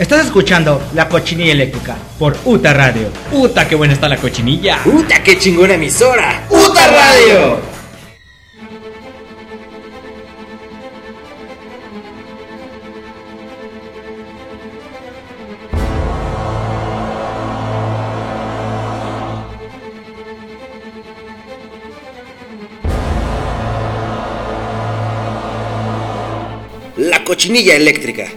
Estás escuchando La Cochinilla Eléctrica por UTA Radio. ¡Uta, qué buena está la cochinilla! ¡Uta, qué chingona emisora! ¡Uta Radio! La cochinilla eléctrica.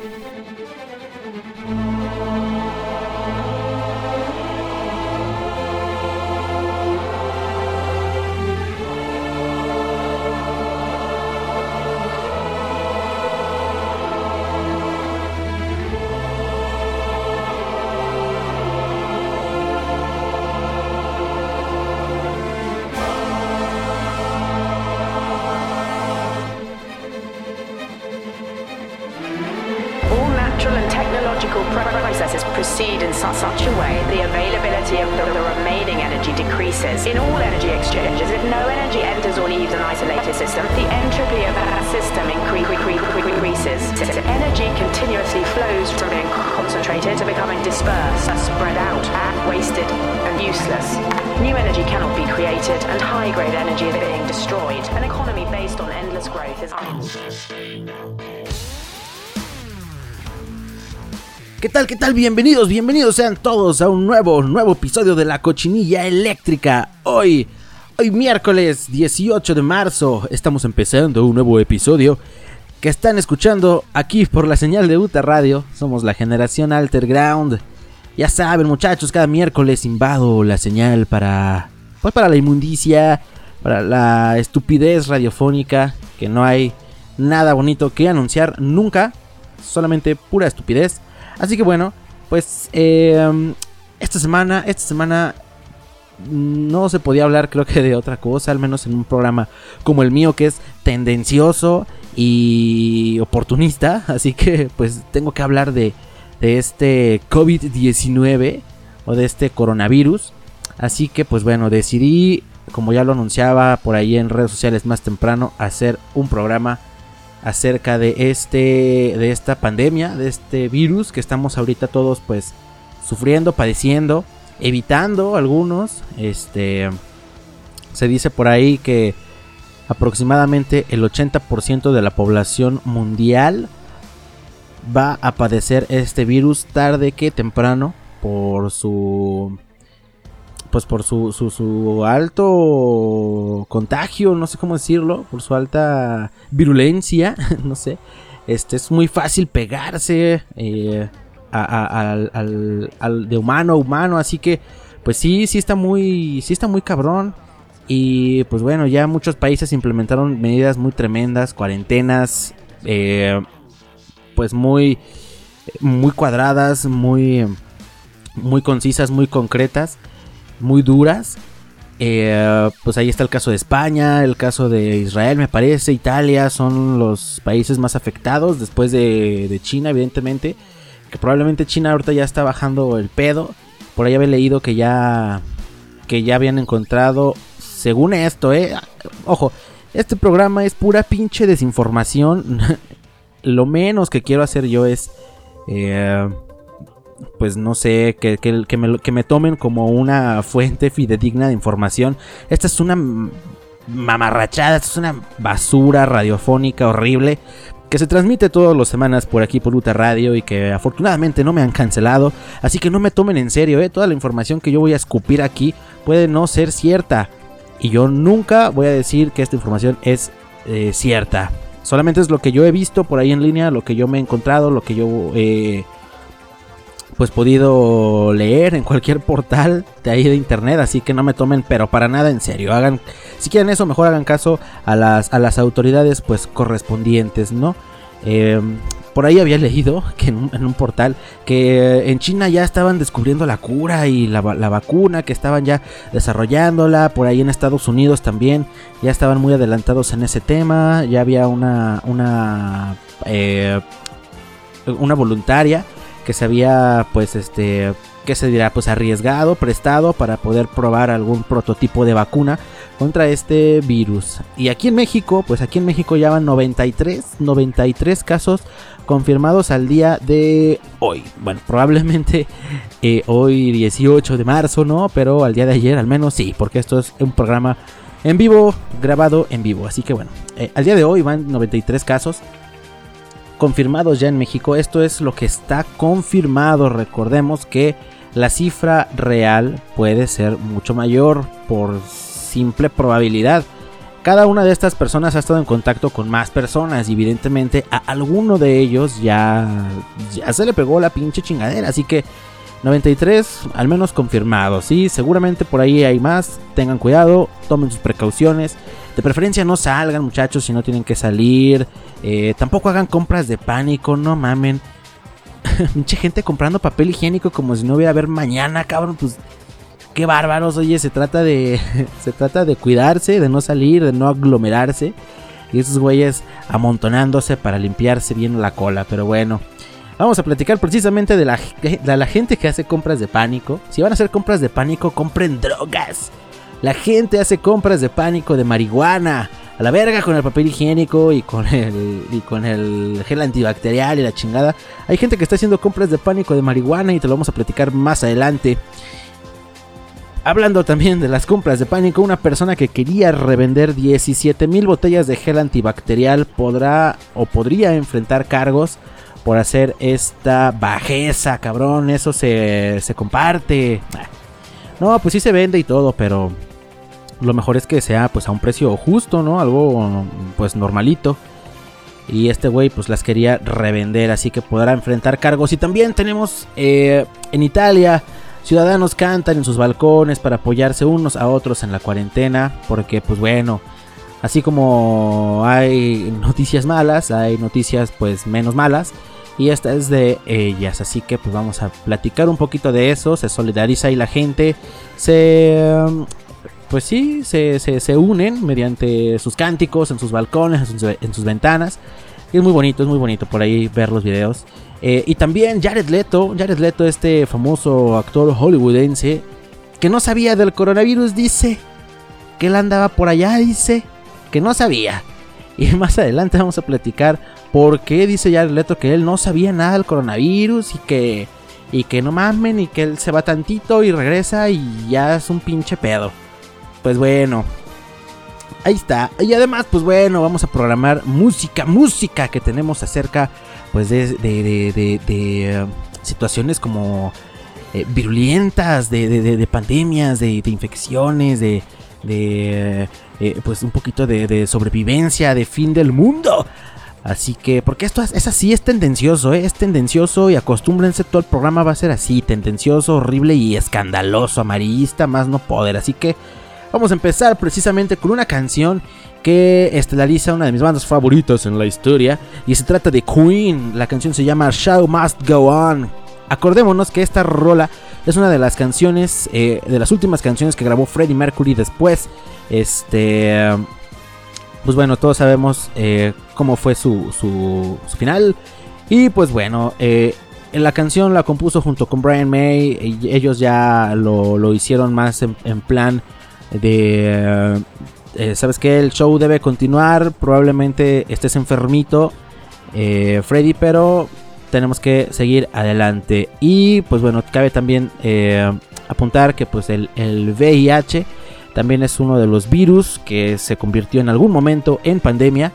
Bienvenidos, bienvenidos sean todos a un nuevo, nuevo episodio de la cochinilla eléctrica. Hoy, hoy miércoles 18 de marzo, estamos empezando un nuevo episodio que están escuchando aquí por la señal de UTA Radio. Somos la generación Alterground. Ya saben, muchachos, cada miércoles invado la señal para, pues para la inmundicia, para la estupidez radiofónica, que no hay nada bonito que anunciar nunca, solamente pura estupidez. Así que bueno, pues eh, esta semana, esta semana no se podía hablar creo que de otra cosa, al menos en un programa como el mío que es tendencioso y oportunista, así que pues tengo que hablar de, de este COVID-19 o de este coronavirus. Así que pues bueno, decidí, como ya lo anunciaba por ahí en redes sociales más temprano, hacer un programa acerca de este de esta pandemia, de este virus que estamos ahorita todos pues sufriendo, padeciendo, evitando algunos, este se dice por ahí que aproximadamente el 80% de la población mundial va a padecer este virus tarde que temprano por su pues por su, su, su, alto contagio, no sé cómo decirlo, por su alta virulencia, no sé. Este es muy fácil pegarse eh, al, al, al, de humano a humano, así que pues sí, sí está muy, sí está muy cabrón. Y pues bueno, ya muchos países implementaron medidas muy tremendas, cuarentenas, eh, pues muy, muy cuadradas, muy, muy concisas, muy concretas muy duras. Eh, pues ahí está el caso de España, el caso de Israel, me parece, Italia, son los países más afectados después de, de, China, evidentemente. Que probablemente China ahorita ya está bajando el pedo. Por ahí había leído que ya, que ya habían encontrado, según esto, eh, ojo, este programa es pura pinche desinformación. Lo menos que quiero hacer yo es... Eh, pues no sé, que, que, que, me, que, me, tomen como una fuente fidedigna de información. Esta es una mamarrachada, esta es una basura radiofónica horrible que se transmite todas las semanas por aquí por Uta Radio y que afortunadamente no me han cancelado. Así que no me tomen en serio, ¿eh? toda la información que yo voy a escupir aquí puede no ser cierta. Y yo nunca voy a decir que esta información es eh, cierta. Solamente es lo que yo he visto por ahí en línea, lo que yo me he encontrado, lo que yo... Eh, pues podido leer en cualquier portal de ahí de internet, así que no me tomen pero para nada en serio. Hagan si quieren eso, mejor hagan caso a las a las autoridades pues correspondientes, ¿no? Eh, por ahí había leído que en un, en un, portal que en China ya estaban descubriendo la cura y la, la, vacuna, que estaban ya desarrollándola. Por ahí en Estados Unidos también ya estaban muy adelantados en ese tema. Ya había una una eh, una voluntaria que se había pues este ¿qué se dirá? Pues arriesgado, prestado para poder probar algún prototipo de vacuna contra este virus. Y aquí en México, pues aquí en México ya van 93, 93 casos confirmados al día de hoy. Bueno, probablemente eh, hoy 18 de marzo, ¿no? Pero al día de ayer al menos sí, porque esto es un programa en vivo, grabado en vivo. Así que bueno, eh, al día de hoy van 93 casos confirmados ya en México. Esto es lo que está confirmado. Recordemos que la cifra real puede ser mucho mayor por simple probabilidad. Cada una de estas personas ha estado en contacto con más personas y evidentemente a alguno de ellos ya, ya se le pegó la pinche chingadera. Así que 93 al menos confirmados. Y seguramente por ahí hay más. Tengan cuidado, tomen sus precauciones. De preferencia no salgan muchachos si no tienen que salir. Eh, tampoco hagan compras de pánico, no mamen. Mucha gente comprando papel higiénico como si no hubiera a ver mañana, cabrón. Pues qué bárbaros, oye, se trata de se trata de cuidarse, de no salir, de no aglomerarse y esos güeyes amontonándose para limpiarse bien la cola, pero bueno. Vamos a platicar precisamente de la, de la gente que hace compras de pánico. Si van a hacer compras de pánico, compren drogas. La gente hace compras de pánico de marihuana. A la verga con el papel higiénico y con el, y con el gel antibacterial y la chingada. Hay gente que está haciendo compras de pánico de marihuana y te lo vamos a platicar más adelante. Hablando también de las compras de pánico, una persona que quería revender 17 mil botellas de gel antibacterial podrá o podría enfrentar cargos por hacer esta bajeza, cabrón. Eso se, se comparte. No, pues sí se vende y todo, pero lo mejor es que sea pues a un precio justo, ¿no? Algo pues normalito. Y este güey pues las quería revender, así que podrá enfrentar cargos. Y también tenemos eh, en Italia Ciudadanos cantan en sus balcones para apoyarse unos a otros en la cuarentena, porque pues bueno, así como hay noticias malas, hay noticias pues menos malas. Y esta es de ellas, así que pues vamos a platicar un poquito de eso, se solidariza y la gente se... Pues sí, se, se, unen mediante sus cánticos en sus balcones, en sus, en sus ventanas. Es muy bonito, es muy bonito por ahí ver los videos. Eh, y también Jared Leto, Jared Leto, este famoso actor hollywoodense, que no sabía del coronavirus, dice que él andaba por allá, dice que no sabía. Y más adelante vamos a platicar por qué dice Jared Leto que él no sabía nada del coronavirus y que, y que no mamen y que él se va tantito y regresa y ya es un pinche pedo. Pues bueno, ahí está. Y además, pues bueno, vamos a programar música, música que tenemos acerca pues de, de, de, um, situaciones como eh, virulentas, de, pandemias, de, infecciones, de, eh, pues un poquito de, sobrevivencia, de fin del mundo. Así que, porque esto es, así, es tendencioso, ¿eh? es tendencioso y acostúmbrense, todo el programa va a ser así, tendencioso, horrible y escandaloso, amarillista, más no poder. Así que vamos a empezar precisamente con una canción que estelariza una de mis bandas favoritas en la historia y se trata de Queen. La canción se llama Show Must Go On. Acordémonos que esta rola es una de las canciones, eh, de las últimas canciones que grabó Freddie Mercury después. Este, pues bueno, todos sabemos eh, cómo fue su, su, final. Y pues bueno, eh, la canción la compuso junto con Brian May. Y ellos ya lo, hicieron más en plan de eh, sabes que el show debe continuar, probablemente estés enfermito, eh, Freddy, pero tenemos que seguir adelante. Y pues bueno, cabe también eh, apuntar que pues el, el, VIH también es uno de los virus que se convirtió en algún momento en pandemia.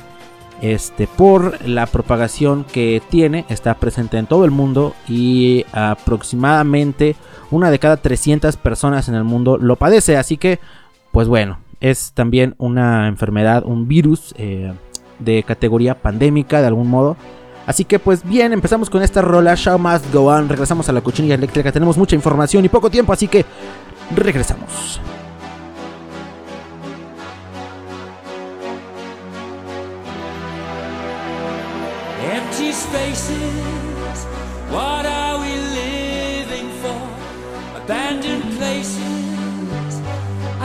Este, por la propagación que tiene, está presente en todo el mundo y aproximadamente una de cada 300 personas en el mundo lo padece. Así que, pues bueno, es también una enfermedad, un virus eh, de categoría pandémica de algún modo. Así que pues bien, empezamos con esta rola, Show Must Go On, regresamos a la cochinilla eléctrica, tenemos mucha información y poco tiempo, así que regresamos. Empty spaces, what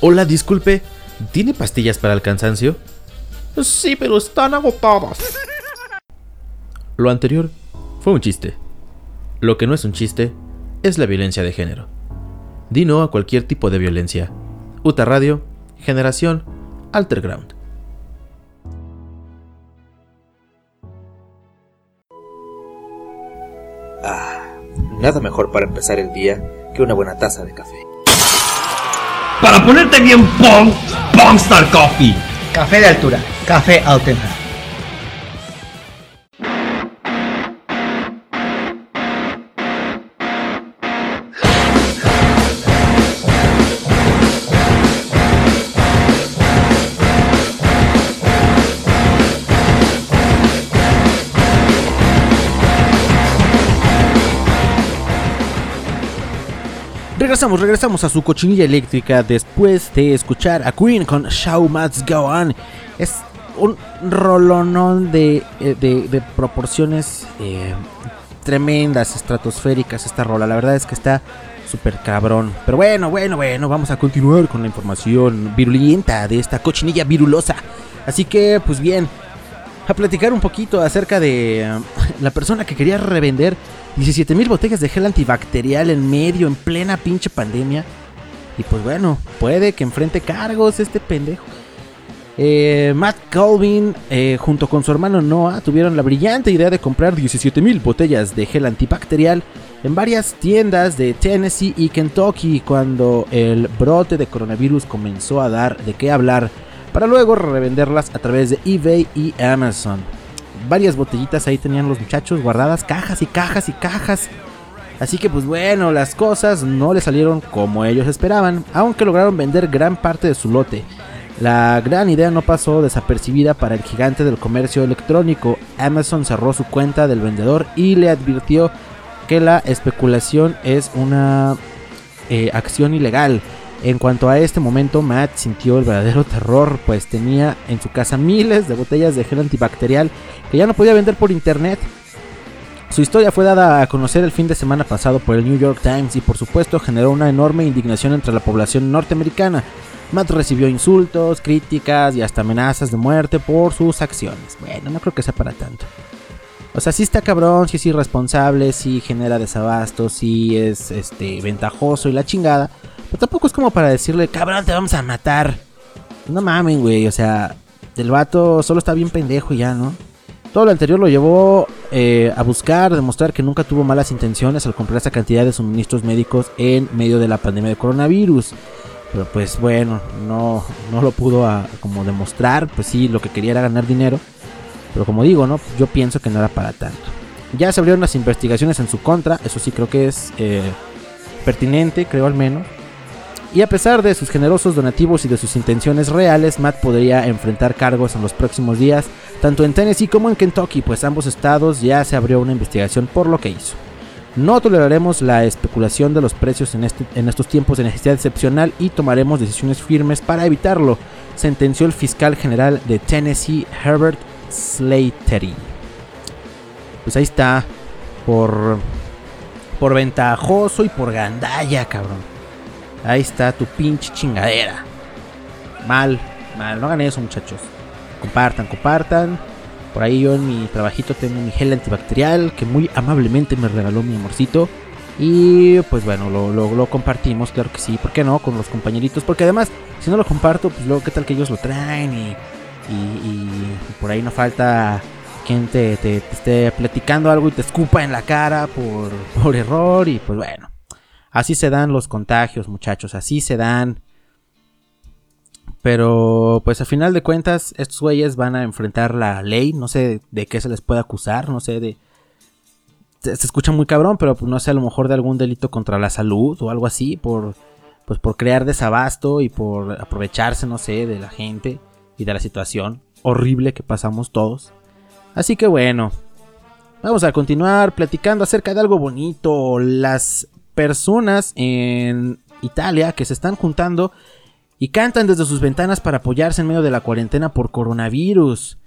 Hola, disculpe. ¿Tiene pastillas para el cansancio? Sí, pero están agotadas. Lo anterior fue un chiste. Lo que no es un chiste es la violencia de género. Di no a cualquier tipo de violencia. Uta Radio, Generación Alterground. Ah, nada mejor para empezar el día que una buena taza de café. Para ponerte bien Pong, Pongstar Coffee. Café de altura, café Altenra. Regresamos, regresamos a su cochinilla eléctrica después de escuchar a Queen con Show Must Go On. Es un rolonón de, eh, de, proporciones eh, tremendas, estratosféricas esta rola. La verdad es que está súper cabrón. Pero bueno, bueno, bueno, vamos a continuar con la información virulenta de esta cochinilla virulosa. Así que, pues bien, a platicar un poquito acerca de eh, la persona que quería revender 17 mil botellas de gel antibacterial en medio, en plena pinche pandemia. Y pues bueno, puede que enfrente cargos este pendejo. Eh, Matt Colvin, eh, junto con su hermano Noah, tuvieron la brillante idea de comprar 17.000 botellas de gel antibacterial en varias tiendas de Tennessee y Kentucky cuando el brote de coronavirus comenzó a dar de qué hablar, para luego revenderlas a través de eBay y Amazon. Varias botellitas ahí tenían los muchachos guardadas, cajas y cajas y cajas. Así que pues bueno, las cosas no le salieron como ellos esperaban, aunque lograron vender gran parte de su lote. La gran idea no pasó desapercibida para el gigante del comercio electrónico. Amazon cerró su cuenta del vendedor y le advirtió que la especulación es una eh, acción ilegal. En cuanto a este momento, Matt sintió el verdadero terror, pues tenía en su casa miles de botellas de gel antibacterial que ya no podía vender por internet. Su historia fue dada a conocer el fin de semana pasado por el New York Times y por supuesto generó una enorme indignación entre la población norteamericana. Matt recibió insultos, críticas y hasta amenazas de muerte por sus acciones. Bueno, no creo que sea para tanto. O sea, sí está cabrón, sí es irresponsable, sí genera desabasto, sí es este ventajoso y la chingada. Tampoco es como para decirle, cabrón, te vamos a matar. No mamen, güey. O sea, el vato solo está bien pendejo y ya, ¿no? Todo lo anterior lo llevó eh, a buscar demostrar que nunca tuvo malas intenciones al comprar esa cantidad de suministros médicos en medio de la pandemia de coronavirus. Pero pues bueno, no, no lo pudo a- como demostrar. Pues sí, lo que quería era ganar dinero. Pero como digo, ¿no? Yo pienso que no era para tanto. Ya se abrieron las investigaciones en su contra. Eso sí creo que es eh, pertinente, creo al menos. Y a pesar de sus generosos donativos y de sus intenciones reales, Matt podría enfrentar cargos en los próximos días, tanto en Tennessee como en Kentucky, pues ambos estados ya se abrió una investigación por lo que hizo. No toleraremos la especulación de los precios en, este- estos tiempos de necesidad excepcional y tomaremos decisiones firmes para evitarlo, sentenció el fiscal general de Tennessee, Herbert Slatery. Pues ahí está, por, por ventajoso y por gandalla, cabrón. Ahí está tu pinche chingadera. Mal, mal, no hagan eso muchachos. Compartan, compartan. Por ahí yo en mi trabajito tengo mi gel antibacterial que muy amablemente me regaló mi amorcito. Y pues bueno, lo, lo- compartimos, claro que sí, ¿por qué no? Con los compañeritos. Porque además, si no lo comparto, pues luego qué tal que ellos lo traen y, y- y por ahí no falta quien te, te- te esté platicando algo y te escupa en la cara por, por error. Y pues bueno, así se dan los contagios muchachos, así se dan. Pero pues a final de cuentas estos güeyes van a enfrentar la ley, no sé de qué se les puede acusar, no sé de... Se, se escucha muy cabrón, pero pues, no sé, a lo mejor de algún delito contra la salud o algo así, por, pues por crear desabasto y por aprovecharse, no sé, de la gente y de la situación horrible que pasamos todos. Así que bueno, vamos a continuar platicando acerca de algo bonito, las personas en Italia que se están juntando y cantan desde sus ventanas para apoyarse en medio de la cuarentena por coronavirus.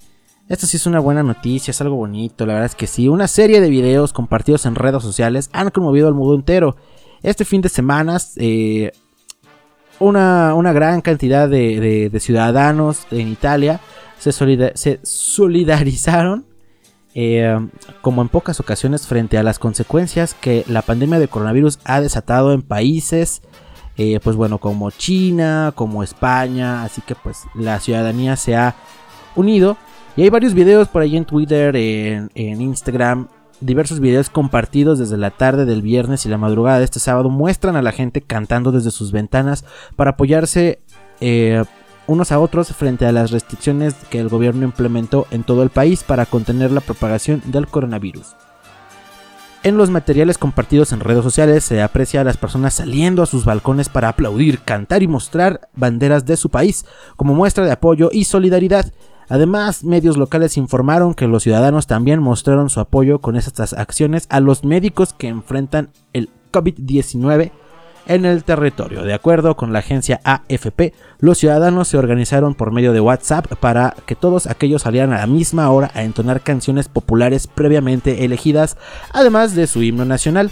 Esto sí es una buena noticia, es algo bonito, la verdad es que sí. Una serie de videos compartidos en redes sociales han conmovido al mundo entero. Este fin de semana, eh, una, una gran cantidad de, ciudadanos en Italia se, se solidarizaron, eh, como en pocas ocasiones, frente a las consecuencias que la pandemia de coronavirus ha desatado en países eh, pues bueno, como China, como España, así que pues la ciudadanía se ha unido. Y hay varios videos por ahí en Twitter, en, en Instagram, diversos videos compartidos desde la tarde del viernes y la madrugada de este sábado muestran a la gente cantando desde sus ventanas para apoyarse eh, unos a otros frente a las restricciones que el gobierno implementó en todo el país para contener la propagación del coronavirus. En los materiales compartidos en redes sociales se aprecia a las personas saliendo a sus balcones para aplaudir, cantar y mostrar banderas de su país como muestra de apoyo y solidaridad. Además, medios locales informaron que los ciudadanos también mostraron su apoyo con estas acciones a los médicos que enfrentan el COVID-19 en el territorio. De acuerdo con la agencia AFP, los ciudadanos se organizaron por medio de WhatsApp para que todos aquellos salieran a la misma hora a entonar canciones populares previamente elegidas, además de su himno nacional.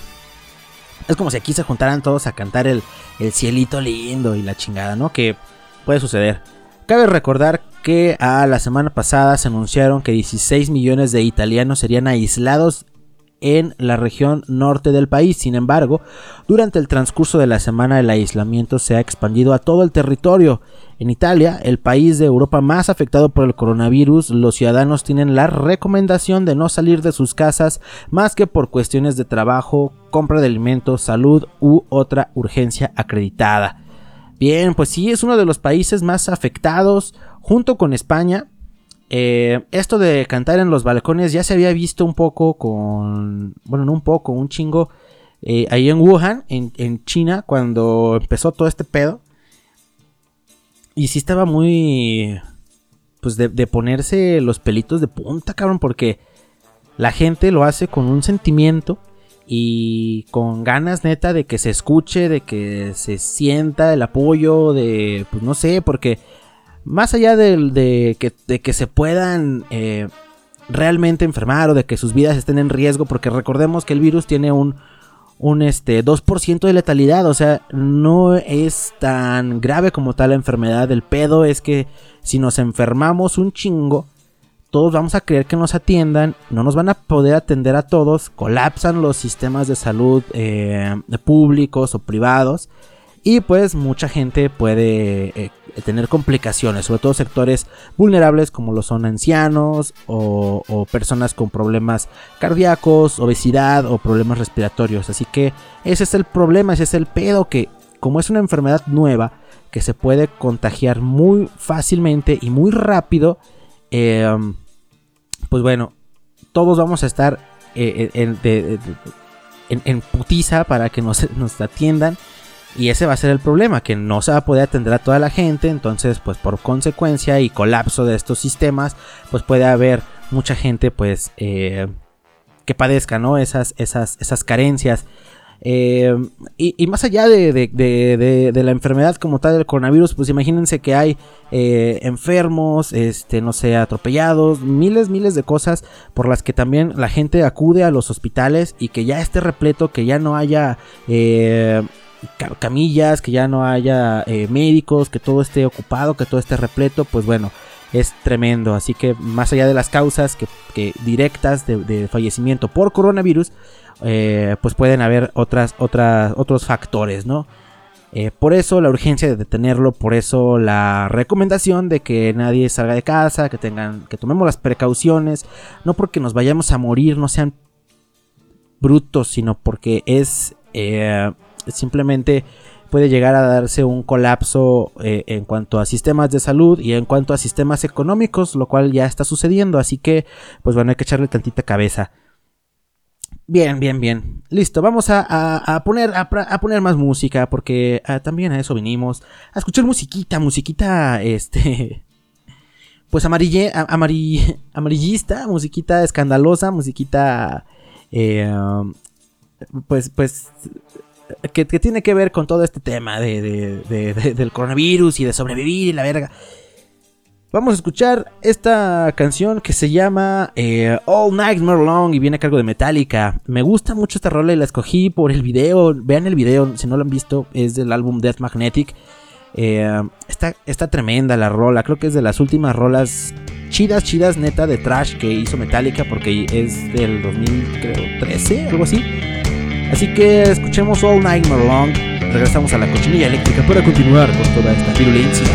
Es como si aquí se juntaran todos a cantar el, el cielito lindo y la chingada, ¿no? Que puede suceder. Cabe recordar que a la semana pasada se anunciaron que 16 millones de italianos serían aislados en la región norte del país. Sin embargo, durante el transcurso de la semana el aislamiento se ha expandido a todo el territorio. En Italia, el país de Europa más afectado por el coronavirus, los ciudadanos tienen la recomendación de no salir de sus casas más que por cuestiones de trabajo, compra de alimentos, salud u otra urgencia acreditada. Bien, pues sí, es uno de los países más afectados junto con España. Eh, esto de cantar en los balcones ya se había visto un poco con, bueno, no un poco, un chingo, eh, ahí en Wuhan, en, en China, cuando empezó todo este pedo. Y sí estaba muy, pues de, de ponerse los pelitos de punta, cabrón, porque la gente lo hace con un sentimiento y con ganas neta de que se escuche, de que se sienta el apoyo, de, pues no sé, porque más allá de, que, se puedan eh, realmente enfermar o de que sus vidas estén en riesgo, porque recordemos que el virus tiene un, un este, 2% de letalidad, o sea, no es tan grave como tal la enfermedad. El pedo es que si nos enfermamos un chingo, todos vamos a creer que nos atiendan, no nos van a poder atender a todos, colapsan los sistemas de salud eh, públicos o privados y pues mucha gente puede eh, tener complicaciones, sobre todo sectores vulnerables como lo son ancianos o, personas con problemas cardíacos, obesidad o problemas respiratorios. Así que ese es el problema, ese es el pedo que como es una enfermedad nueva que se puede contagiar muy fácilmente y muy rápido, eh, pues bueno, todos vamos a estar eh, en, putiza para que nos atiendan. Y ese va a ser el problema, que no se va a poder atender a toda la gente. Entonces, pues por consecuencia y colapso de estos sistemas, pues puede haber mucha gente, pues, eh, que padezca, ¿no? Esas, esas, esas carencias. Eh, y, más allá de, de- de- la enfermedad como tal del coronavirus, pues imagínense que hay eh, enfermos, este, no sé, atropellados, miles, miles de cosas por las que también la gente acude a los hospitales y que ya esté repleto, que ya no haya eh, camillas, que ya no haya eh, médicos, que todo esté ocupado, que todo esté repleto, pues bueno, es tremendo. Así que más allá de las causas que, directas de, fallecimiento por coronavirus, eh, pues pueden haber otras, otras, otros factores, ¿no? Eh, por eso la urgencia de detenerlo, por eso la recomendación de que nadie salga de casa, que tengan, que tomemos las precauciones, no porque nos vayamos a morir, no sean brutos, sino porque es simplemente puede llegar a darse un colapso eh, en cuanto a sistemas de salud y en cuanto a sistemas económicos, lo cual ya está sucediendo, así que pues bueno, hay que echarle tantita cabeza. Bien, bien, bien. Listo, vamos a, a- poner, a, poner más música porque ah, también a eso vinimos. A escuchar musiquita, musiquita, este... Pues amarille, a- amari- amarillista, musiquita escandalosa, musiquita... eh, pues, pues... Que, tiene que ver con todo este tema de- del coronavirus y de sobrevivir y la verga. Vamos a escuchar esta canción que se llama eh, All Nightmare Long y viene a cargo de Metallica. Me gusta mucho esta rola y la escogí por el video. Vean el video, si no lo han visto, es del álbum Death Magnetic. Eh, está, está tremenda la rola, creo que es de las últimas rolas chidas, chidas, neta, de trash que hizo Metallica porque es del 2013, algo así. Así que escuchemos All Nightmare Long. Regresamos a la cochinilla eléctrica para continuar con toda esta virulencia.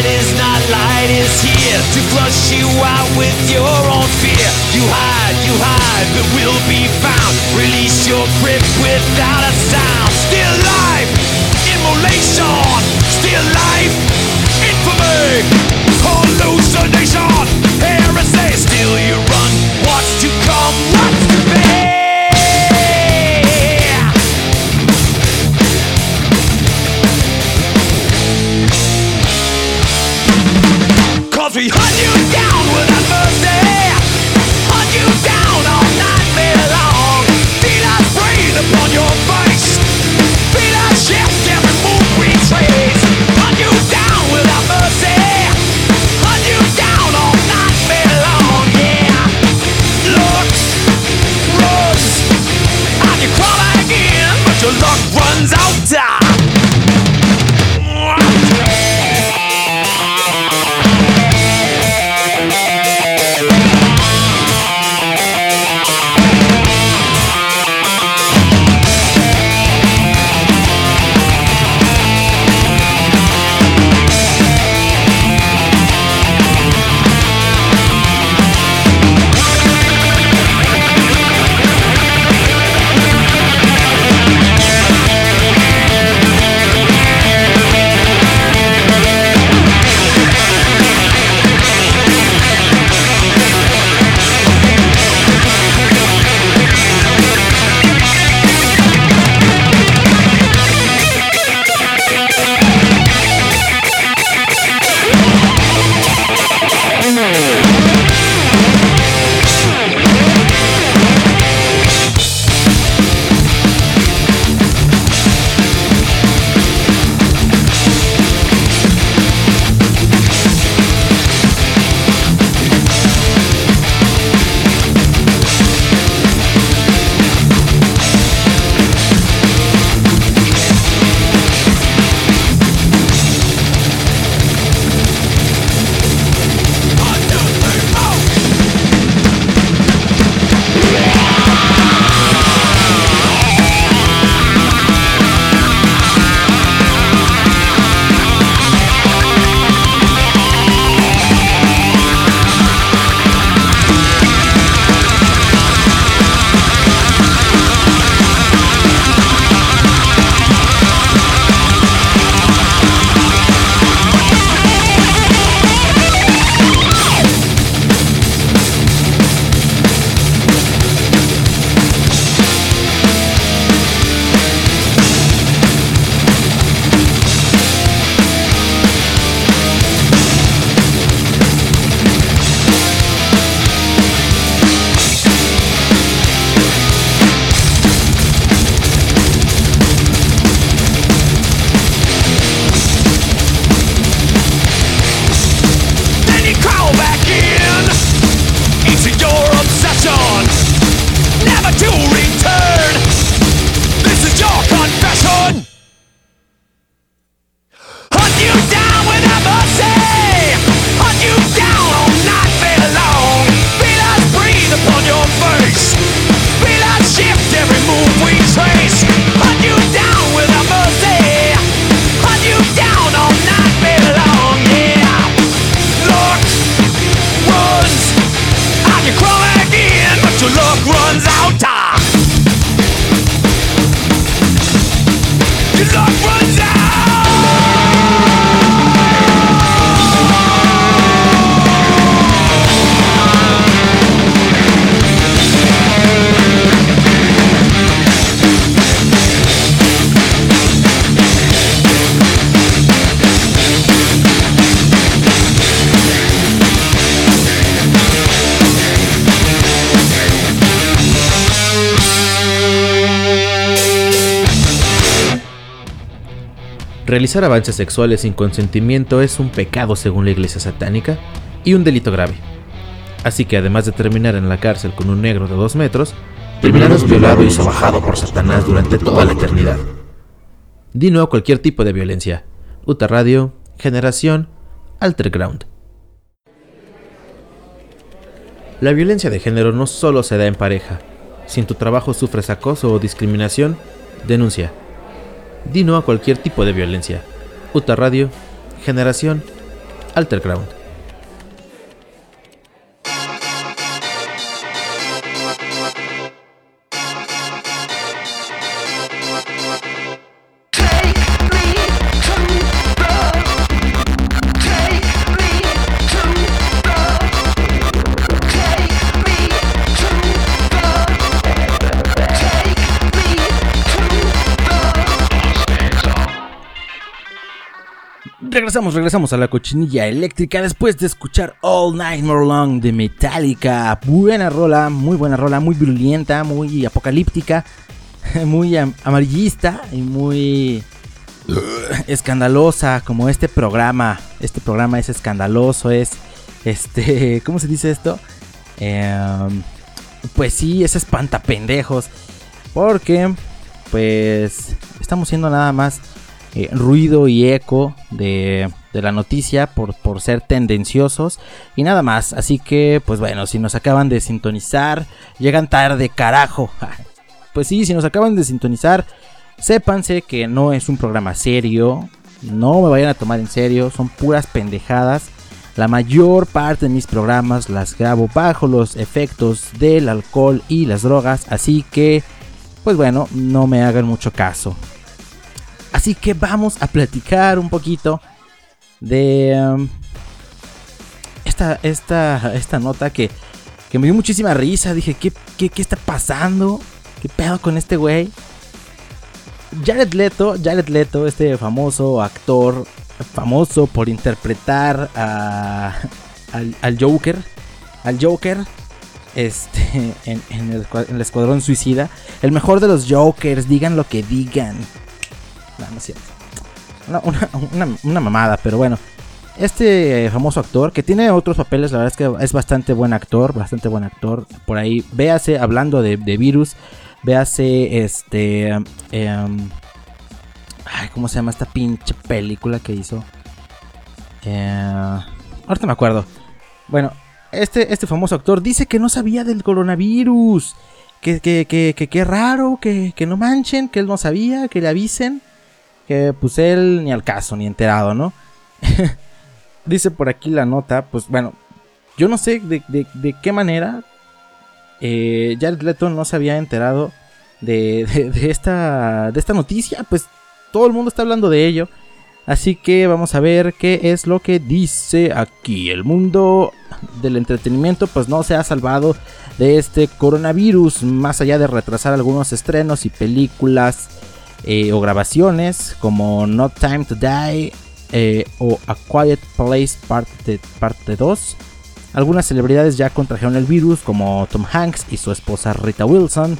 night is not light is here to flush you out with your own fear. You hide, you hide, but will be found. Release your grip without a sound. Still life, immolation. Still life, infamy, hallucination, heresy. Still you run, what's to come? What's to come? upon your face. Feet are shift every Realizar avances sexuales sin consentimiento es un pecado según la iglesia satánica y un delito grave. Así que además de terminar en la cárcel con un negro de 2 metros, terminarás violado y sobajado por Satanás durante toda la eternidad. Di no a cualquier tipo de violencia. Uta Radio, Generación, Alterground. La violencia de género no solo se da en pareja. Si en tu trabajo sufres acoso o discriminación, denuncia. Di no a cualquier tipo de violencia. Uta Radio, Generación, Alterground. Regresamos, regresamos a la cochinilla eléctrica después de escuchar All Night More Long de Metallica. Buena rola, muy buena rola, muy violenta, muy apocalíptica, muy am- amarillista y muy uh, escandalosa, como este programa. Este programa es escandaloso, es este, ¿cómo se dice esto? Em, pues sí, es espantapendejos. Porque, pues, estamos siendo nada más eh, ruido y eco de, de la noticia por, por ser tendenciosos y nada más. Así que, pues bueno, si nos acaban de sintonizar, llegan tarde, carajo. Pues sí, si nos acaban de sintonizar, sépanse que no es un programa serio. No me vayan a tomar en serio, son puras pendejadas. La mayor parte de mis programas las grabo bajo los efectos del alcohol y las drogas, así que, pues bueno, no me hagan mucho caso. Así que vamos a platicar un poquito de um, esta, esta, esta nota que, que me dio muchísima risa. Dije, ¿qué, qué, qué está pasando? ¿Qué pedo con este güey? Jared Leto, Jared Leto, este famoso actor, famoso por interpretar a, al, al Joker, al Joker, este, en, el Escuadrón Suicida, el mejor de los Jokers, digan lo que digan. No, no es cierto. Una, mamada, pero bueno. Este eh, famoso actor, que tiene otros papeles, la verdad es que es bastante buen actor, bastante buen actor. Por ahí, véase, hablando de, virus, véase este... em, ay, ¿cómo se llama esta pinche película que hizo? Eh, ahorita me acuerdo. Bueno, este, este famoso actor dice que no sabía del coronavirus. Que, que, que, que, que raro, que, que no manchen, que él no sabía, que le avisen. Que pues él ni al caso, ni enterado, ¿no? Dice por aquí la nota, pues bueno, yo no sé de, qué manera eh, Jared Leto no se había enterado de esta, de esta noticia, pues todo el mundo está hablando de ello. Así que vamos a ver qué es lo que dice aquí. El mundo del entretenimiento pues no se ha salvado de este coronavirus, más allá de retrasar algunos estrenos y películas eh, o grabaciones como No Time to Die eh, o A Quiet Place parte, parte 2. Algunas celebridades ya contrajeron el virus como Tom Hanks y su esposa Rita Wilson,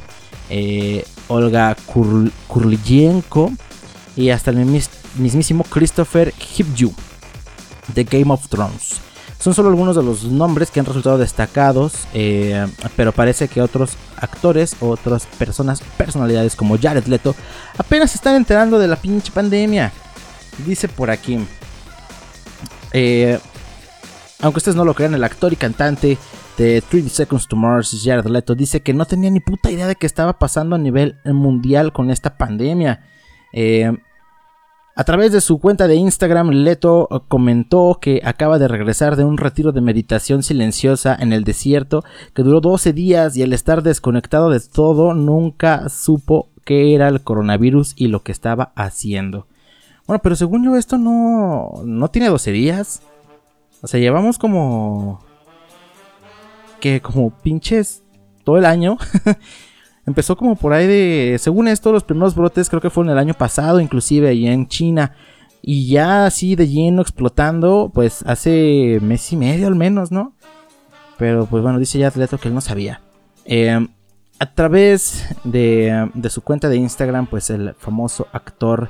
eh, Olga Kur- Kurylenko y hasta el mismísimo Christopher Hipju de Game of Thrones. Son solo algunos de los nombres que han resultado destacados, eh, pero parece que otros actores, otras personas, personalidades como Jared Leto, apenas se están enterando de la pinche pandemia. Dice por aquí. eh, aunque ustedes no lo crean, el actor y cantante de 30 Seconds to Mars, Jared Leto, dice que no tenía ni puta idea de qué estaba pasando a nivel mundial con esta pandemia. Eh, A través de su cuenta de Instagram, Leto comentó que acaba de regresar de un retiro de meditación silenciosa en el desierto que duró 12 días y al estar desconectado de todo nunca supo qué era el coronavirus y lo que estaba haciendo. Bueno, pero según yo esto no, no tiene 12 días. O sea, llevamos como... Que como pinches todo el año. Empezó como por ahí de, según esto, los primeros brotes creo que fueron el año pasado, inclusive allí en China. Y ya así de lleno explotando, pues hace mes y medio al menos, ¿no? Pero pues bueno, dice ya Atleto que él no sabía. Eh, a través de, de, su cuenta de Instagram, pues el famoso actor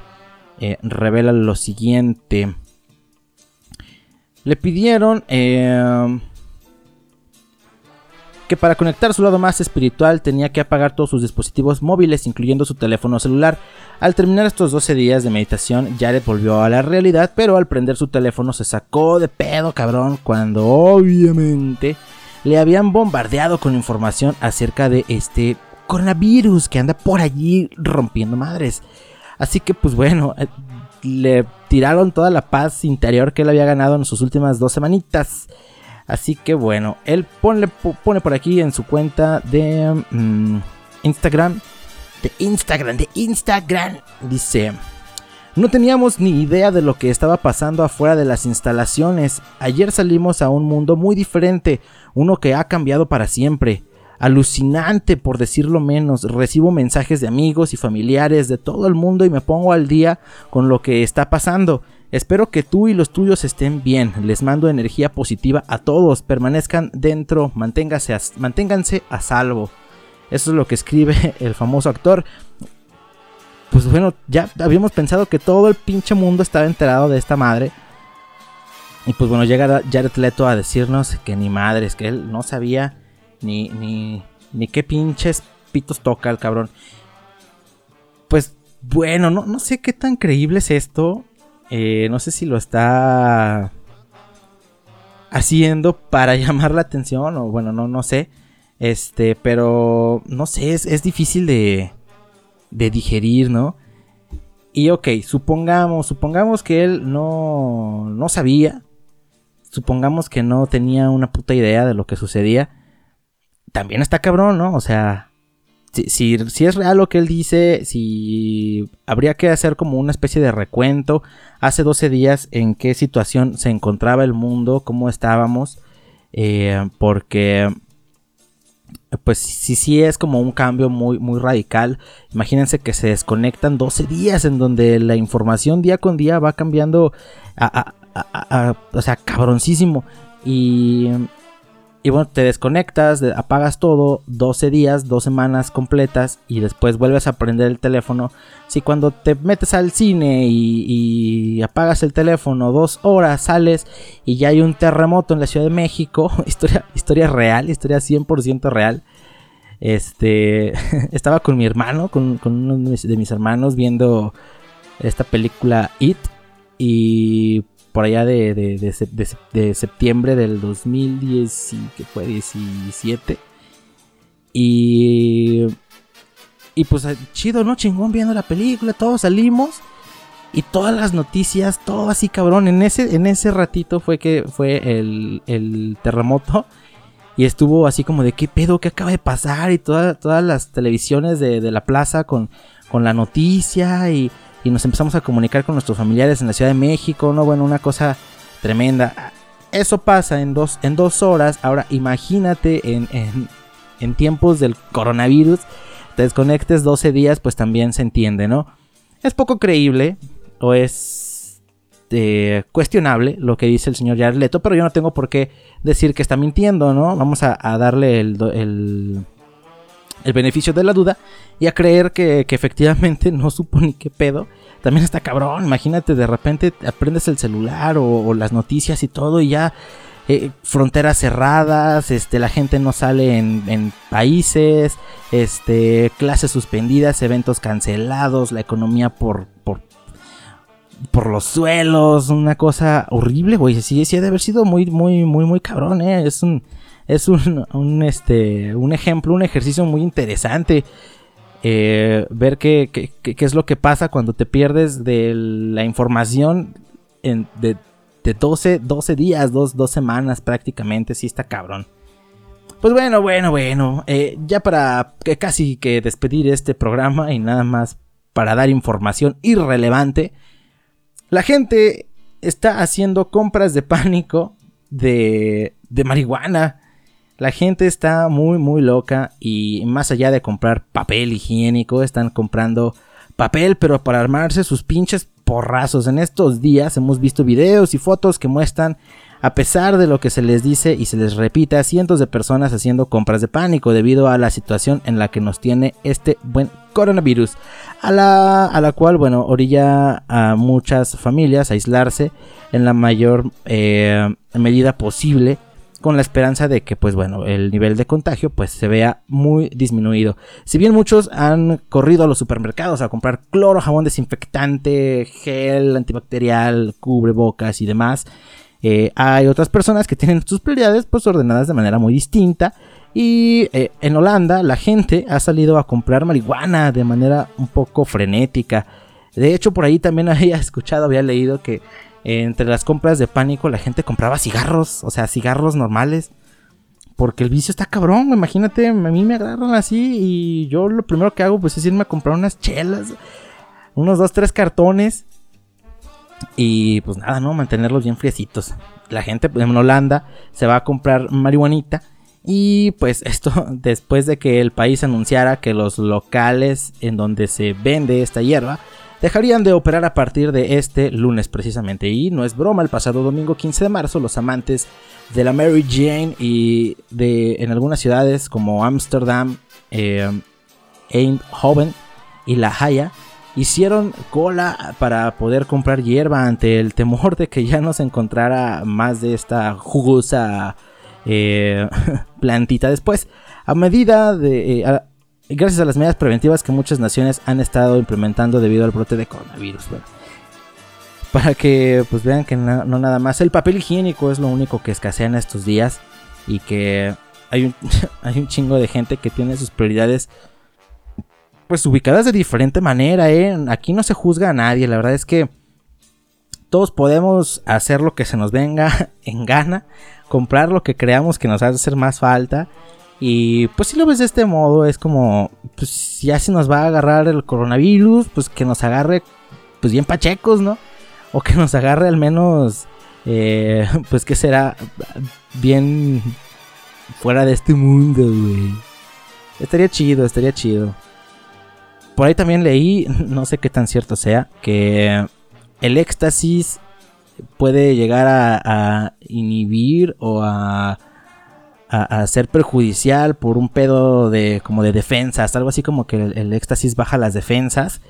eh, revela lo siguiente. Le pidieron... Eh, que para conectar su lado más espiritual tenía que apagar todos sus dispositivos móviles, incluyendo su teléfono celular. Al terminar estos 12 días de meditación, Jared volvió a la realidad, pero al prender su teléfono se sacó de pedo, cabrón, cuando obviamente le habían bombardeado con información acerca de este coronavirus que anda por allí rompiendo madres. Así que pues bueno, le tiraron toda la paz interior que él había ganado en sus últimas dos semanitas. Así que bueno, él pone, por aquí en su cuenta de mmm, Instagram. De Instagram, de Instagram. Dice. No teníamos ni idea de lo que estaba pasando afuera de las instalaciones. Ayer salimos a un mundo muy diferente, uno que ha cambiado para siempre. Alucinante, por decirlo menos. Recibo mensajes de amigos y familiares de todo el mundo y me pongo al día con lo que está pasando. Espero que tú y los tuyos estén bien. Les mando energía positiva a todos. Permanezcan dentro. Manténganse a, manténganse a salvo. Eso es lo que escribe el famoso actor. Pues bueno, ya habíamos pensado que todo el pinche mundo estaba enterado de esta madre. Y pues bueno, llega Jared Leto a decirnos que ni madres, que él no sabía ni, ni, ni qué pinches pitos toca el cabrón. Pues bueno, no, no sé qué tan creíble es esto. Eh, no sé si lo está haciendo para llamar la atención o bueno, no, no sé. Este, pero no sé, es, es difícil de, de digerir, ¿no? Y ok, supongamos, supongamos que él no, no sabía. Supongamos que no tenía una puta idea de lo que sucedía. También está cabrón, ¿no? O sea, si, si, es real lo que él dice, si habría que hacer como una especie de recuento hace 12 días en qué situación se encontraba el mundo, cómo estábamos, eh, porque pues sí, sí es como un cambio muy, muy radical. Imagínense que se desconectan 12 días en donde la información día con día va cambiando a, a, o sea, cabroncísimo. Y y bueno, te desconectas, apagas todo, 12 días, 2 semanas completas y después vuelves a prender el teléfono. Si cuando te metes al cine y, apagas el teléfono, dos horas sales y ya hay un terremoto en la Ciudad de México, historia, historia real, historia 100% real. Este, estaba con mi hermano, con, con uno de mis hermanos viendo esta película It y por allá de, de, de, septiembre del 2010, que fue 17. Y, y pues chido, ¿no? Chingón viendo la película, todos salimos. Y todas las noticias, todo así cabrón. En ese, en ese ratito fue que fue el, el terremoto. Y estuvo así como de qué pedo, qué acaba de pasar. Y toda, todas las televisiones de, de la plaza con, con la noticia. Y, y nos empezamos a comunicar con nuestros familiares en la Ciudad de México, no, bueno, una cosa tremenda. Eso pasa en dos, en dos horas. Ahora imagínate en, en, tiempos del coronavirus, te desconectes 12 días, pues también se entiende, ¿no? Es poco creíble o es eh, cuestionable lo que dice el señor Jared pero yo no tengo por qué decir que está mintiendo, ¿no? Vamos a, darle el el beneficio de la duda y a creer que, efectivamente no supo ni qué pedo. También está cabrón, imagínate, de repente aprendes el celular o, las noticias y todo y ya eh, fronteras cerradas, este, la gente no sale en, en, países, este, clases suspendidas, eventos cancelados, la economía por, por, por los suelos, una cosa horrible, güey, sí, sí, ha de haber sido muy, muy, muy, muy cabrón, eh, es un es un, un, este, un ejemplo, un ejercicio muy interesante. eh, ver qué, qué- qué- es lo que pasa cuando te pierdes de la información en- de, de 12, 12 días, dos, dos semanas prácticamente, sí está cabrón. Pues bueno, bueno, bueno, eh, ya para que casi que despedir este programa y nada más para dar información irrelevante, la gente está haciendo compras de pánico de, de marihuana. La gente está muy, muy loca y más allá de comprar papel higiénico, están comprando papel, pero para armarse sus pinches porrazos. En estos días hemos visto videos y fotos que muestran, a pesar de lo que se les dice y se les repite, a cientos de personas haciendo compras de pánico debido a la situación en la que nos tiene este buen coronavirus, a la, a la cual, bueno, orilla a muchas familias a aislarse en la mayor eh, medida posible con la esperanza de que pues bueno el nivel de contagio pues se vea muy disminuido. Si bien muchos han corrido a los supermercados a comprar cloro jabón desinfectante gel antibacterial cubrebocas y demás eh, hay otras personas que tienen sus prioridades pues ordenadas de manera muy distinta. Y eh, en Holanda la gente ha salido a comprar marihuana de manera un poco frenética. De hecho por ahí también había escuchado había leído que entre las compras de pánico la gente compraba cigarros, o sea, cigarros normales. Porque el vicio está cabrón, imagínate, a mí me agarran así y yo lo primero que hago pues es irme a comprar unas chelas, unos dos, tres cartones y pues nada, ¿no? Mantenerlos bien friecitos. La gente pues, en Holanda se va a comprar marihuanita y pues esto después de que el país anunciara que los locales en donde se vende esta hierba dejarían de operar a partir de este lunes precisamente. Y no es broma, el pasado domingo 15 de marzo los amantes de la Mary Jane y de en algunas ciudades como Ámsterdam, eh, Eindhoven y La Haya hicieron cola para poder comprar hierba ante el temor de que ya no se encontrara más de esta jugosa eh, plantita después. A medida de... eh, gracias a las medidas preventivas que muchas naciones han estado implementando debido al brote de coronavirus. Para que pues vean que na- no nada más el papel higiénico es lo único que escasea en estos días y que hay un, hay un chingo de gente que tiene sus prioridades pues ubicadas de diferente manera, ¿eh? Aquí no se juzga a nadie, la verdad es que todos podemos hacer lo que se nos venga en gana, comprar lo que creamos que nos hace hacer más falta. Y pues si lo ves de este modo, es como, pues ya si nos va a agarrar el coronavirus, pues que nos agarre, pues bien pachecos, ¿no? O que nos agarre al menos, eh, pues que será bien fuera de este mundo, güey. Estaría chido, estaría chido. Por ahí también leí, no sé qué tan cierto sea, que el éxtasis puede llegar a, a inhibir o a, a, ser perjudicial por un pedo de como de defensas, algo así como que el, el éxtasis baja las defensas.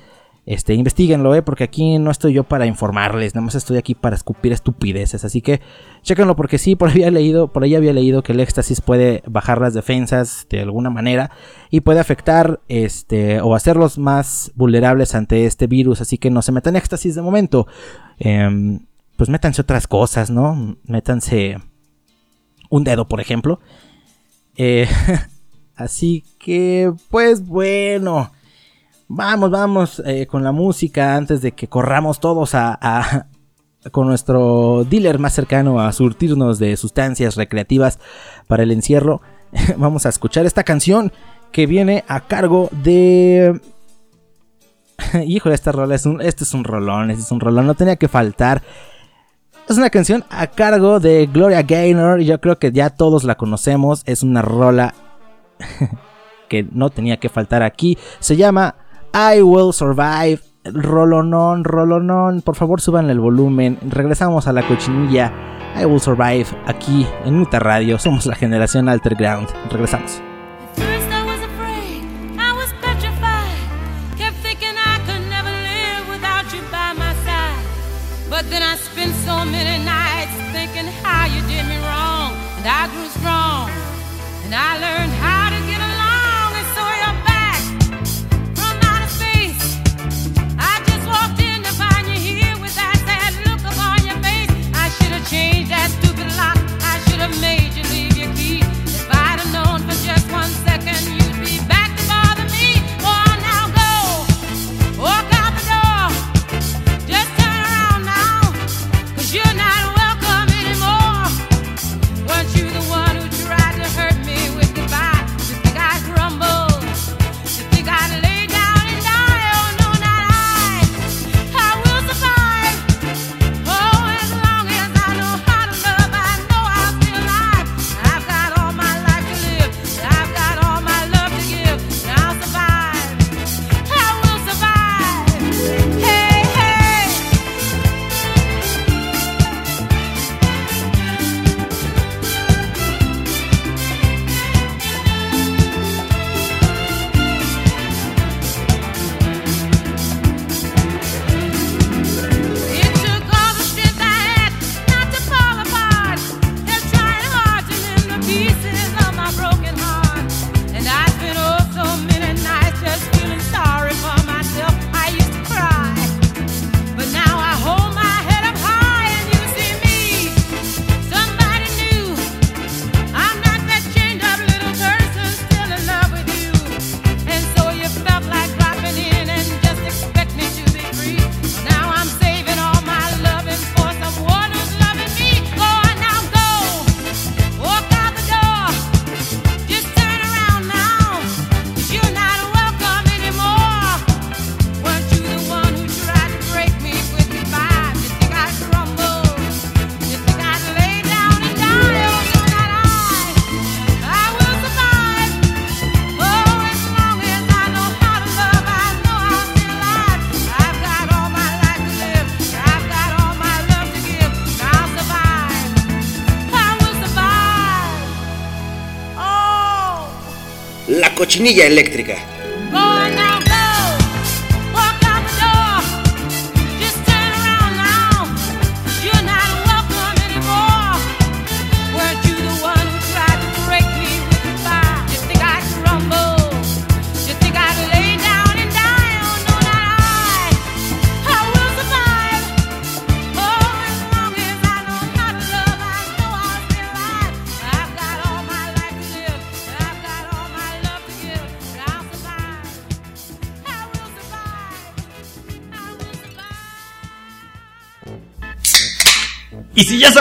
Este, investiguenlo, eh, porque aquí no estoy yo para informarles, nada más estoy aquí para escupir estupideces, así que chéquenlo porque sí, por ahí había leído, por ahí había leído que el éxtasis puede bajar las defensas de alguna manera y puede afectar este o hacerlos más vulnerables ante este virus, así que no se metan éxtasis de momento. Em, pues métanse otras cosas, ¿no? Métanse un dedo, por ejemplo. Eh, así que, pues bueno. Vamos, vamos eh, con la música antes de que corramos todos a, con nuestro dealer más cercano a surtirnos de sustancias recreativas para el encierro. vamos a escuchar esta canción que viene a cargo de... Híjole, esta rola es un, este es un rolón, este es un rolón, no tenía que faltar. Es una canción a cargo de Gloria Gaynor. Yo creo que ya todos la conocemos. Es una rola que no tenía que faltar aquí. Se llama I Will Survive. Rolonón, rolonón. Por favor, suban el volumen. Regresamos a la cochinilla. I Will Survive aquí en Muta Radio. Somos la generación Alterground. Regresamos. woman and cochinilla eléctrica.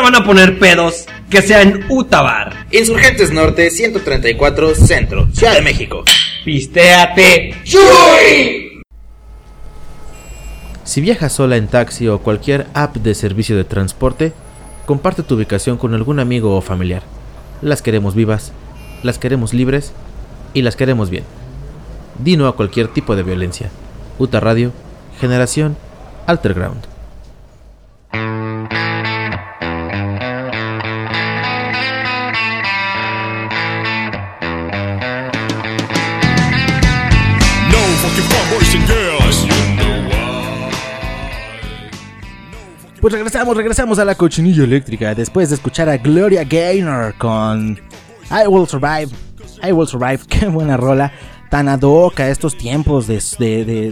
Se van a poner pedos, que sea en Utabar. Insurgentes Norte 134 Centro, Ciudad de México. Pistéate. Si viajas sola en taxi o cualquier app de servicio de transporte, comparte tu ubicación con algún amigo o familiar. Las queremos vivas, las queremos libres y las queremos bien. Dino a cualquier tipo de violencia. Uta Radio, Generación Alterground. Pues regresamos, regresamos a la cochinilla eléctrica después de escuchar a Gloria Gaynor con I Will Survive. I Will Survive, qué buena rola. Tan ad hoc a estos tiempos de,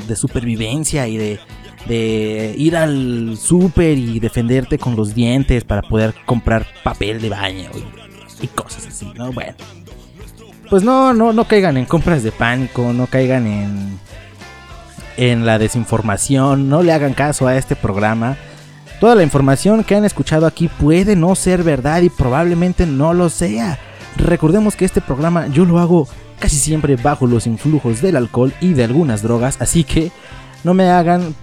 de- supervivencia y de, de ir al súper y defenderte con los dientes para poder comprar papel de baño y, y cosas así, ¿no? Bueno. Pues no, no, no caigan en compras de pánico, no caigan en, en la desinformación, no le hagan caso a este programa. Toda la información que han escuchado aquí puede no ser verdad y probablemente no lo sea. Recordemos que este programa yo lo hago casi siempre bajo los influjos del alcohol y de algunas drogas, así que no me hagan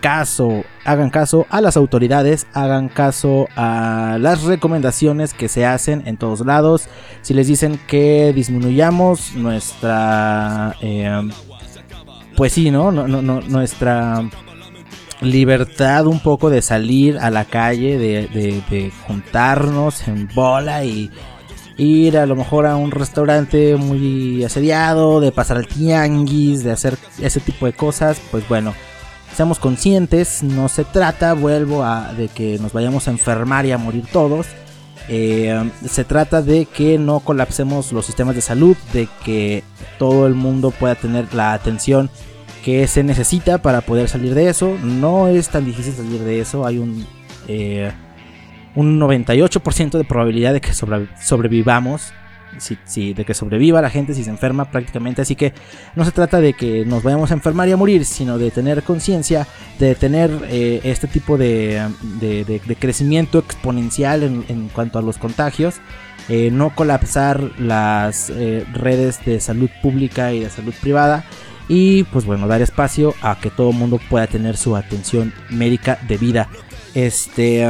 caso, hagan caso a las autoridades, hagan caso a las recomendaciones que se hacen en todos lados. Si les dicen que disminuyamos nuestra, eh, pues sí, ¿no? No- no- no- nuestra libertad un poco de salir a la calle, de, de- juntarnos en bola y ir a lo mejor a un restaurante muy asediado, de pasar al tianguis, de hacer ese tipo de cosas, pues bueno, seamos conscientes, no se trata, vuelvo a, de que nos vayamos a enfermar y a morir todos. Eh, se trata de que no colapsemos los sistemas de salud, de que todo el mundo pueda tener la atención que se necesita para poder salir de eso. No es tan difícil salir de eso. Hay un, eh, un 98% de probabilidad de que sobre- sobrevivamos. Si, si- de que sobreviva la gente si se enferma prácticamente. Así que no se trata de que nos vayamos a enfermar y a morir, sino de tener conciencia, de tener eh, este tipo de, de- crecimiento exponencial en, en cuanto a los contagios. eh, no colapsar las eh, redes de salud pública y de salud privada y pues bueno dar espacio a que todo el mundo pueda tener su atención médica debida este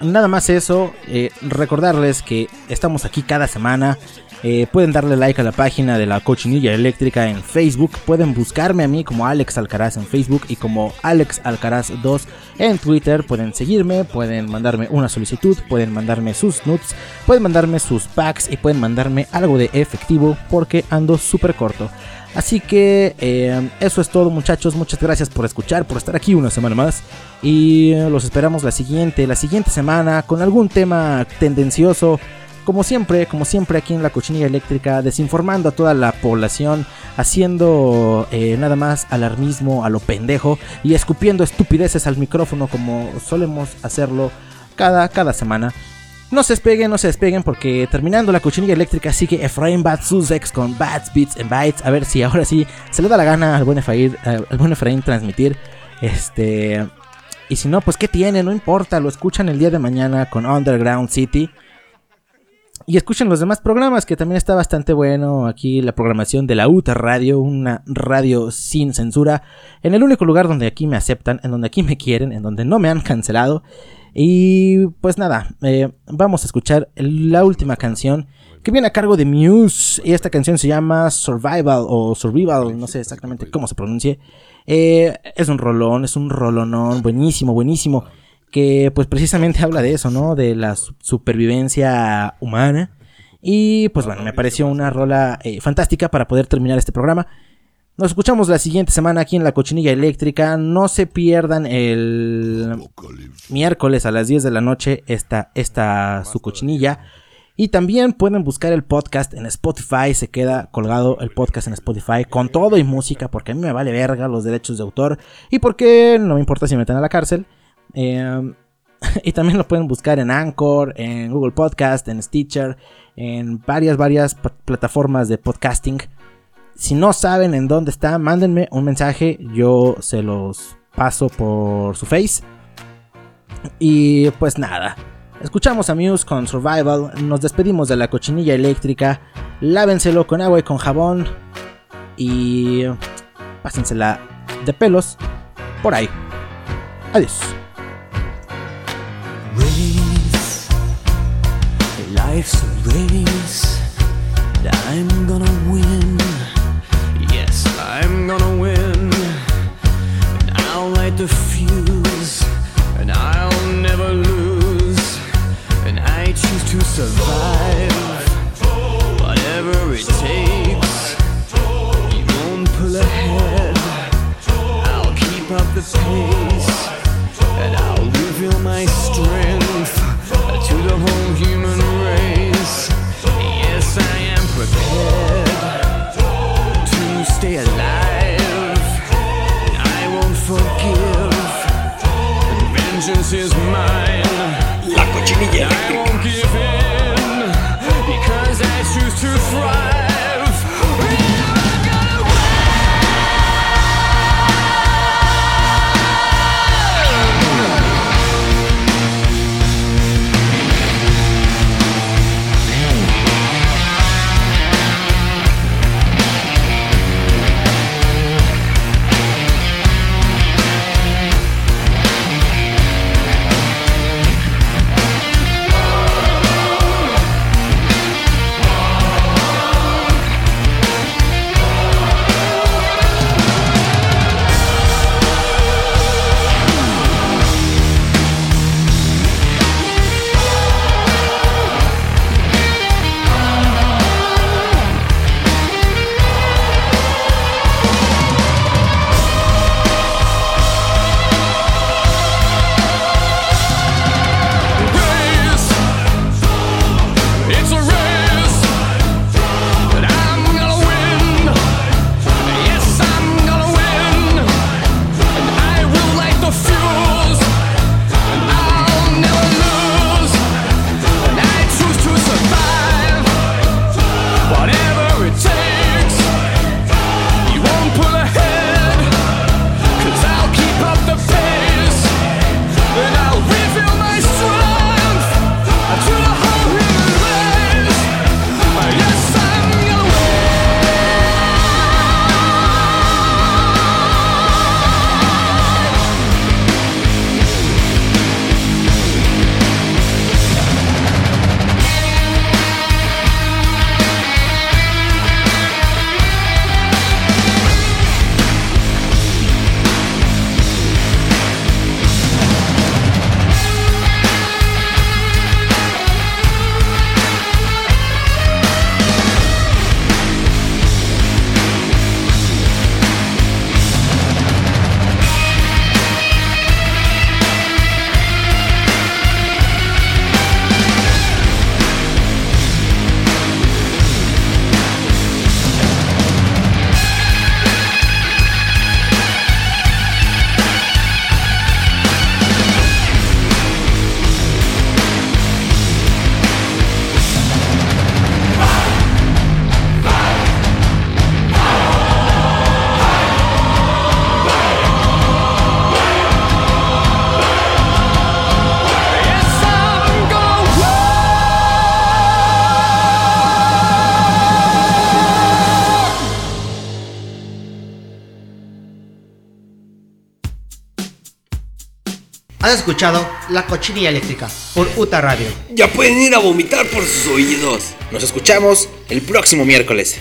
nada más eso eh, recordarles que estamos aquí cada semana eh, pueden darle like a la página de la cochinilla eléctrica en Facebook. Pueden buscarme a mí como Alex Alcaraz en Facebook y como Alex Alcaraz 2 en Twitter. Pueden seguirme, pueden mandarme una solicitud, pueden mandarme sus nudes, pueden mandarme sus packs y pueden mandarme algo de efectivo porque ando súper corto. Así que eh, eso es todo muchachos, muchas gracias por escuchar, por estar aquí una semana más. Y eh, los esperamos la siguiente, la siguiente semana con algún tema tendencioso. Como siempre, como siempre aquí en la cochinilla eléctrica, desinformando a toda la población, haciendo eh, nada más alarmismo a lo pendejo y escupiendo estupideces al micrófono como solemos hacerlo cada, cada semana. No se despeguen, no se despeguen porque terminando la cochinilla eléctrica sigue Efraín Batsusex con Bats, Beats and Bytes. A ver si ahora sí se le da la gana al buen Efraín, al buen Efraín transmitir. Este... Y si no, pues qué tiene, no importa, lo escuchan el día de mañana con Underground City. Y escuchen los demás programas, que también está bastante bueno. Aquí la programación de la UTA Radio, una radio sin censura. En el único lugar donde aquí me aceptan, en donde aquí me quieren, en donde no me han cancelado. Y pues nada, eh, vamos a escuchar la última canción que viene a cargo de Muse. Y esta canción se llama Survival o Survival, no sé exactamente cómo se pronuncie. Eh, es un rolón, es un rolonón, buenísimo, buenísimo que pues precisamente habla de eso, ¿no? De la su- supervivencia humana Y pues bueno, me pareció una rola eh, fantástica para poder terminar este programa. Nos escuchamos la siguiente semana aquí en la cochinilla eléctrica. No se pierdan el miércoles a las 10 de la noche esta, esta su cochinilla. Y también pueden buscar el podcast en Spotify. Se queda colgado el podcast en Spotify con todo y música. Porque a mí me vale verga los derechos de autor. Y porque no me importa si me meten a la cárcel. Eh, y también lo pueden buscar en Anchor, en Google Podcast, en Stitcher, en varias, varias plataformas de podcasting. Si no saben en dónde está, mándenme un mensaje. Yo se los paso por su face. Y pues nada. Escuchamos a Muse con Survival. Nos despedimos de la cochinilla eléctrica. Lávenselo con agua y con jabón. Y pásensela de pelos por ahí. Adiós. race. The fuse. And I'll never lose. And I choose to survive. Escuchado La Cochinilla Eléctrica por Uta Radio. Ya pueden ir a vomitar por sus oídos. Nos escuchamos el próximo miércoles.